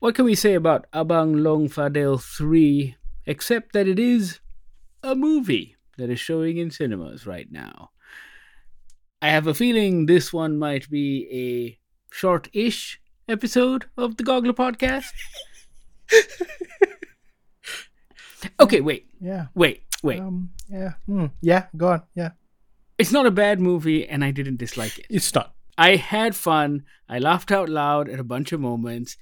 What can we say about Abang Long Fadil 3 except that it is a movie that is showing in cinemas right now? I have a feeling this one might be a short ish episode of the Goggler podcast. okay, wait, Yeah. wait, wait. Um, yeah. Hmm. Yeah. Go on. Yeah. It's not a bad movie, and I didn't dislike it. It's not. I had fun. I laughed out loud at a bunch of moments.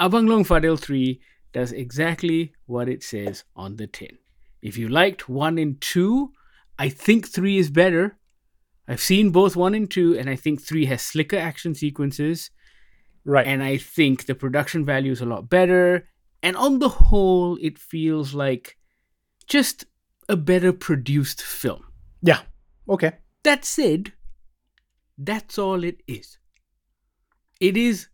Abang Long Fadil 3 does exactly what it says on the tin. If you liked 1 and 2, I think 3 is better. I've seen both 1 and 2, and I think 3 has slicker action sequences, Right. and I think the production value is a lot better. And on the whole, it feels like just a better produced film. yeah. Okay. That said, that's all it is. It is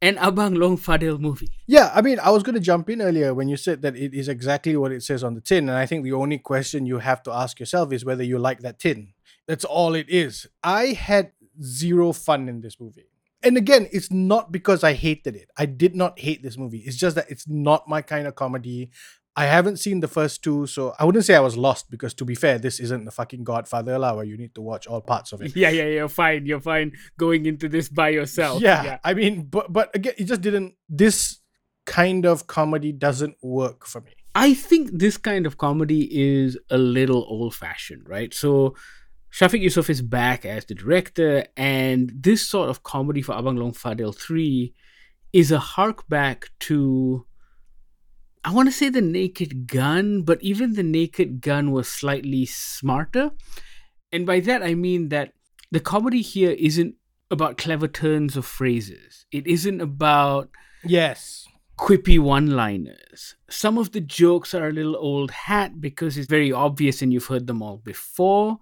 an Abang Long Fadil movie. Yeah, I mean, I was going to jump in earlier when you said that it is exactly what it says on the tin. And I think the only question you have to ask yourself is whether you like that tin. That's all it is. I had zero fun in this movie. And again, it's not because I hated it. I did not hate this movie. It's just that it's not my kind of comedy. I haven't seen the first two, so I wouldn't say I was lost because to be fair, this isn't the fucking Godfather lah where you need to watch all parts of it. Yeah, yeah, you're fine. You're fine going into this by yourself. yeah, I mean, but but again, it just didn't. This kind of comedy doesn't work for me. I think this kind of comedy is a little old fashioned, right? So Shafiq Yusuf is back as the director, and this sort of comedy for Abang Long Fadil 3 is a hark back to I want to say the Naked Gun, but even the Naked Gun was slightly smarter. And by that I mean that the comedy here isn't about clever turns of phrases. It isn't about Yes. quippy one liners. Some of the jokes are a little old hat because it's very obvious and you've heard them all before.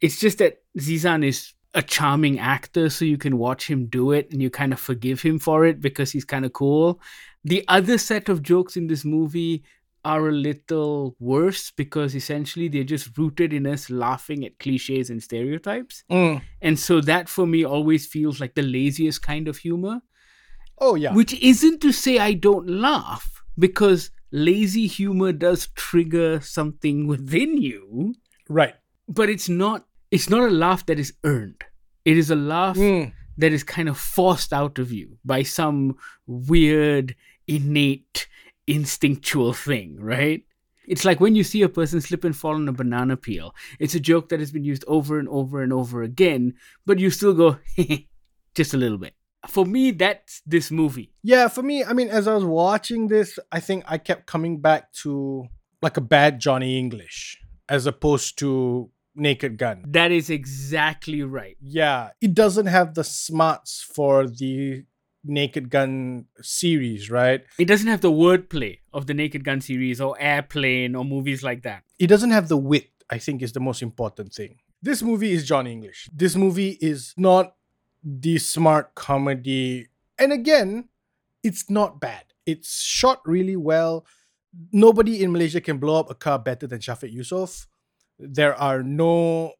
It's just that Zizan is a charming actor, so you can watch him do it and you kind of forgive him for it because he's kind of cool. The other set of jokes in this movie are a little worse because essentially they're just rooted in us laughing at cliches and stereotypes. Mm. And so that for me always feels like the laziest kind of humor. Oh yeah. Which isn't to say I don't laugh, because lazy humor does trigger something within you, right. but it's not it's not a laugh that is earned. It is a laugh Mm. that is kind of forced out of you by some weird, innate, instinctual thing, right? It's like when you see a person slip and fall on a banana peel. It's a joke that has been used over and over and over again, but you still go just a little bit. For me, that's this movie. Yeah, for me, I mean, as I was watching this, I think I kept coming back to like a bad Johnny English as opposed to Naked Gun. That is exactly right. Yeah, it doesn't have the smarts for the Naked Gun series, right? It doesn't have the wordplay of the Naked Gun series or Airplane or movies like that. It doesn't have the wit, I think, is the most important thing. This movie is Johnny English. This movie is not the smart comedy. And again, it's not bad. It's shot really well. Nobody in Malaysia can blow up a car better than Shafiq Yusof. There are no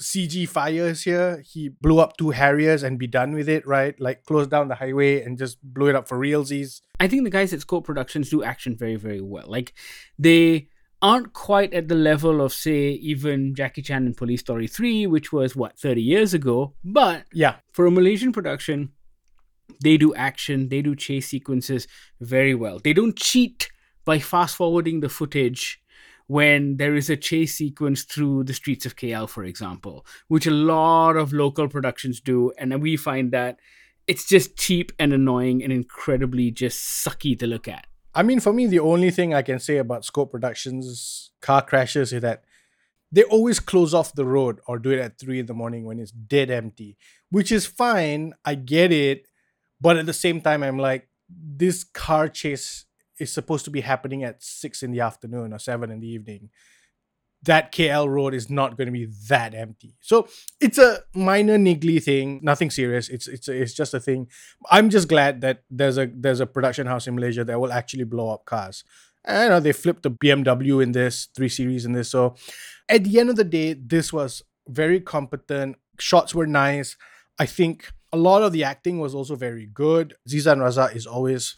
CG fires here. He blew up two Harriers and be done with it, right? Like close down the highway and just blew it up for realsies. I think the guys at Skop Productions do action very, very well. Like they aren't quite at the level of, say, even Jackie Chan in Police Story 3, which was what, 30 years ago. But Yeah. for a Malaysian production, they do action, they do chase sequences very well. They don't cheat by fast forwarding the footage when there is a chase sequence through the streets of KL, for example, which a lot of local productions do. And we find that it's just cheap and annoying and incredibly just sucky to look at. I mean, for me, the only thing I can say about Skop Productions car crashes is that they always close off the road or do it at three in the morning when it's dead empty, which is fine. I get it. But at the same time, I'm like, this car chase is supposed to be happening at six in the afternoon or seven in the evening. That KL road is not going to be that empty. So it's a minor niggly thing, nothing serious. It's it's it's just a thing. I'm just glad that there's a there's a production house in Malaysia that will actually blow up cars. I know they flipped the BMW in this, three series in this. So at the end of the day, this was very competent. Shots were nice. I think a lot of the acting was also very good. Zizan Raza is always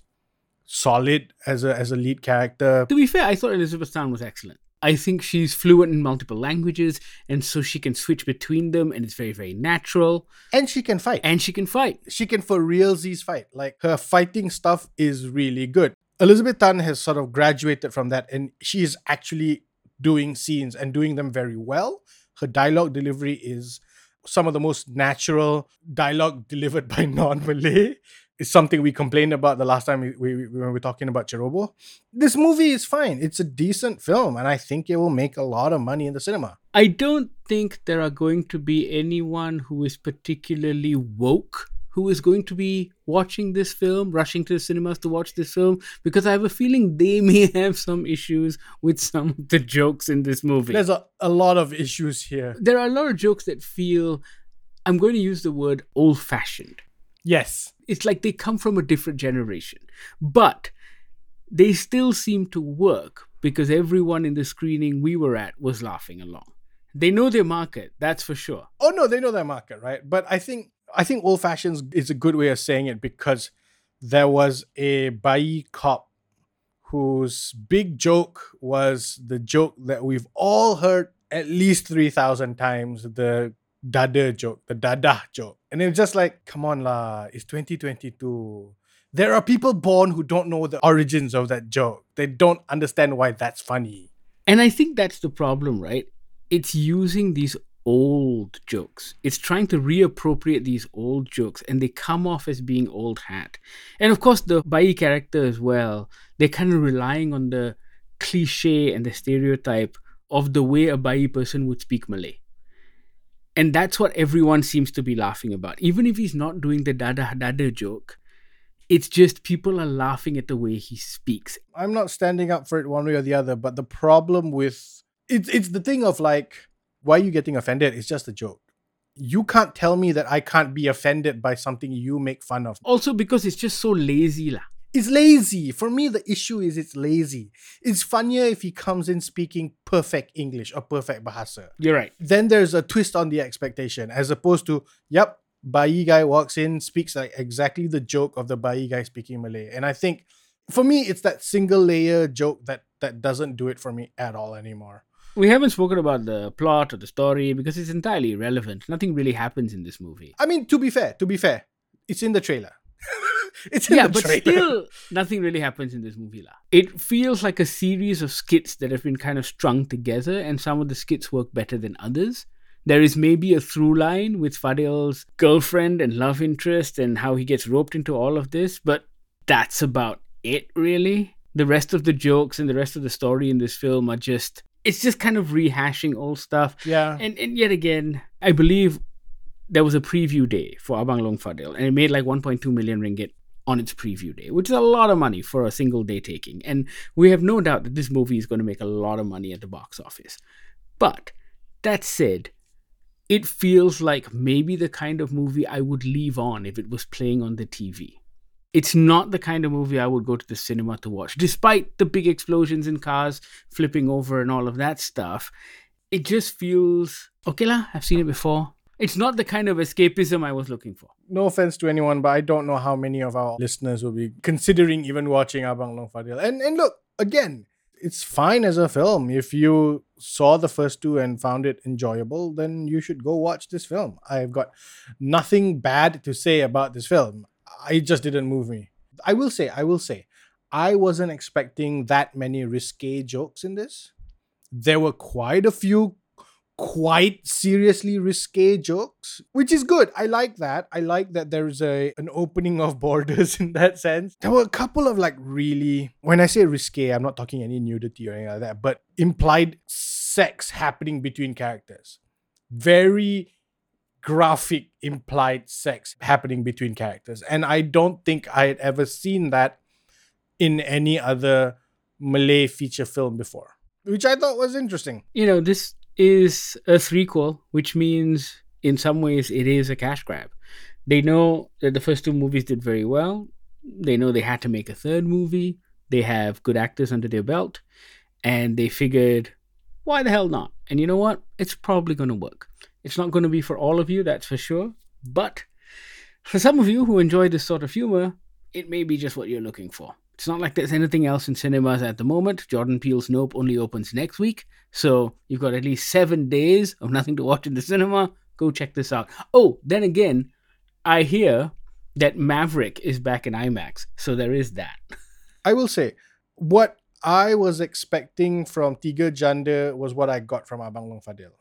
solid as a as a lead character. To be fair, I thought Elizabeth Tan was excellent. I think she's fluent in multiple languages, and so she can switch between them, and it's very, very natural. And she can fight. And she can fight. she can for realsies fight. Like her fighting stuff is really good. Elizabeth Tan has sort of graduated from that, and she is actually doing scenes and doing them very well. Her dialogue delivery is some of the most natural dialogue delivered by non-Malay. It's something we complained about the last time we, we, we- were talking about Cherobo. This movie is fine. It's a decent film, and I think it will make a lot of money in the cinema. I don't think there are going to be anyone who is particularly woke who is going to be watching this film, rushing to the cinemas to watch this film, because I have a feeling they may have some issues with some of the jokes in this movie. There's a, a lot of issues here. there are a lot of jokes that feel, I'm going to use the word old fashioned. Yes. It's like they come from a different generation, but they still seem to work because everyone in the screening we were at was laughing along. They know their market, that's for sure. Oh no, they know their market, right? But I think I think old fashions is a good way of saying it because there was a Bai cop whose big joke was the joke that we've all heard at least 3000 times the dada joke the dada joke and it's just like come on lah it's 2022 there are people born who don't know the origins of that joke they don't understand why that's funny And I think that's the problem, right? It's using these old jokes. It's trying to reappropriate these old jokes and they come off as being old hat. And of course, the Bai character as well, they're kind of relying on the cliche and the stereotype of the way a Bai person would speak Malay. And that's what everyone seems to be laughing about. Even if he's not doing the dada dada joke, it's just people are laughing at the way he speaks. I'm not standing up for it one way or the other, but the problem with it's it's the thing of like, why are you getting offended? It's just a joke. You can't tell me that I can't be offended by something you make fun of. Also, because it's just so lazy, lah. It's lazy. For me, the issue is it's lazy. It's funnier if he comes in speaking perfect English or perfect Bahasa. You're right. Then there's a twist on the expectation, as opposed to, yep, Bai guy walks in, speaks like exactly the joke of the Bai guy speaking Malay. And I think for me, it's that single layer joke that that doesn't do it for me at all anymore. We haven't spoken about the plot or the story because it's entirely irrelevant. Nothing really happens in this movie. I mean, to be fair, to be fair, it's in the trailer. it's Yeah, but trailer. still, nothing really happens in this movie. lah. It feels like a series of skits that have been kind of strung together, and some of the skits work better than others. There is maybe a through line with Fadil's girlfriend and love interest and how he gets roped into all of this, but that's about it, really. The rest of the jokes and the rest of the story in this film are just. It's just kind of rehashing old stuff. yeah. And and yet again, I believe there was a preview day for Abang Long Fadil, and it made like 1.2 million ringgit on its preview day, which is a lot of money for a single day taking. And we have no doubt that this movie is going to make a lot of money at the box office. But that said, it feels like maybe the kind of movie I would leave on if it was playing on the TV. It's not the kind of movie I would go to the cinema to watch, despite the big explosions in cars flipping over and all of that stuff. It just feels okay, lah. I've seen it before. It's not the kind of escapism I was looking for. no offense to anyone, but I don't know how many of our listeners will be considering even watching Abang Long Fadil. And and look, again, it's fine as a film. If you saw the first two and found it enjoyable, then you should go watch this film. I've got nothing bad to say about this film. It just didn't move me. I will say, I will say, I wasn't expecting that many risque jokes in this. There were quite a few quite seriously risque jokes, which is good. I like that. I like that there's a an opening of borders in that sense. There were a couple of like really when I say risque, I'm not talking any nudity or anything like that, but implied sex happening between characters. Very graphic implied sex happening between characters. And I don't think I had ever seen that in any other Malay feature film before. Which I thought was interesting. You know, this is a threequel, which means in some ways it is a cash grab. They know that the first two movies did very well. They know they had to make a third movie. They have good actors under their belt. And they figured, why the hell not? And you know what? It's probably going to work. It's not going to be for all of you, that's for sure. But for some of you who enjoy this sort of humor, it may be just what you're looking for. It's not like there's anything else in cinemas at the moment. Jordan Peele's Nope only opens next week. So you've got at least seven days of nothing to watch in the cinema. Go check this out. Oh, then again, I hear that Maverick is back in IMAX. So there is that. I will say, what I was expecting from Tiga Janda was what I got from Abang Long Fadil.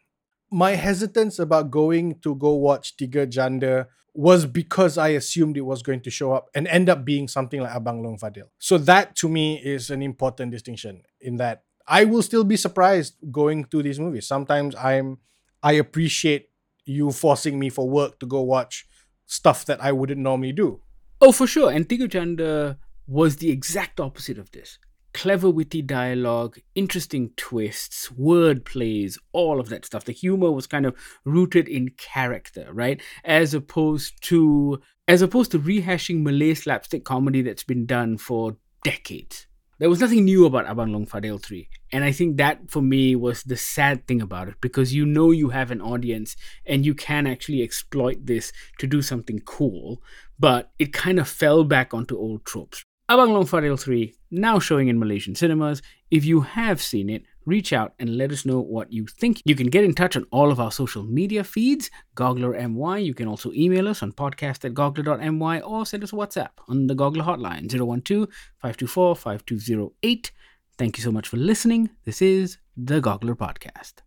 My hesitance about going to go watch Tiga Janda was because I assumed it was going to show up and end up being something like Abang Long Fadil. So that to me is an important distinction in that I will still be surprised going to these movies. Sometimes I'm I appreciate you forcing me for work to go watch stuff that I wouldn't normally do. Oh, for sure. And Tiga Janda was the exact opposite of this. Clever, witty dialogue, interesting twists, word plays, all of that stuff. The humor was kind of rooted in character, right? As opposed to as opposed to rehashing Malay slapstick comedy that's been done for decades. There was nothing new about Abang Long Fadil 3. And I think that for me was the sad thing about it because you know you have an audience and you can actually exploit this to do something cool, but it kind of fell back onto old tropes. Abang Fadil 3 now showing in Malaysian cinemas. If you have seen it, reach out and let us know what you think. You can get in touch on all of our social media feeds, GogglerMY. You can also email us on podcast at goggler.my or send us a WhatsApp on the Goggler hotline 012 524 5208. Thank you so much for listening. This is the Goggler Podcast.